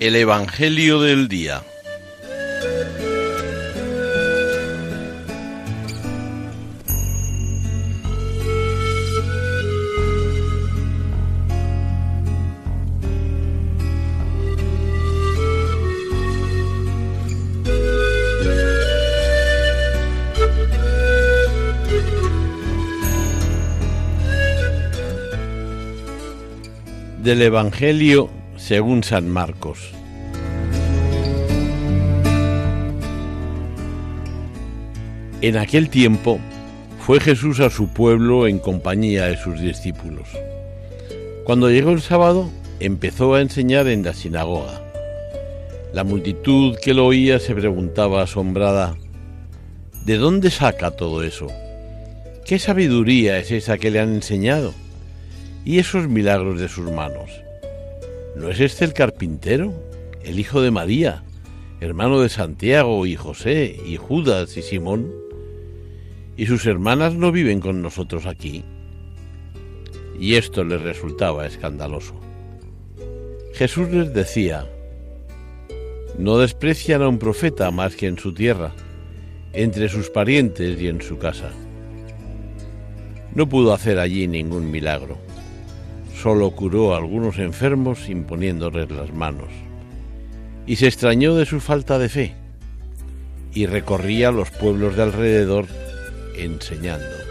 El Evangelio del Día. Del Evangelio según San Marcos. En aquel tiempo fue Jesús a su pueblo en compañía de sus discípulos. Cuando llegó el sábado, empezó a enseñar en la sinagoga. La multitud que lo oía se preguntaba asombrada, ¿de dónde saca todo eso? ¿Qué sabiduría es esa que le han enseñado? ¿Y esos milagros de sus manos? ¿No es este el carpintero, el hijo de María, hermano de Santiago y José y Judas y Simón? ¿Y sus hermanas no viven con nosotros aquí? Y esto les resultaba escandaloso. Jesús les decía, no desprecian a un profeta más que en su tierra, entre sus parientes y en su casa. No pudo hacer allí ningún milagro solo curó a algunos enfermos imponiéndoles las manos. Y se extrañó de su falta de fe y recorría los pueblos de alrededor enseñando.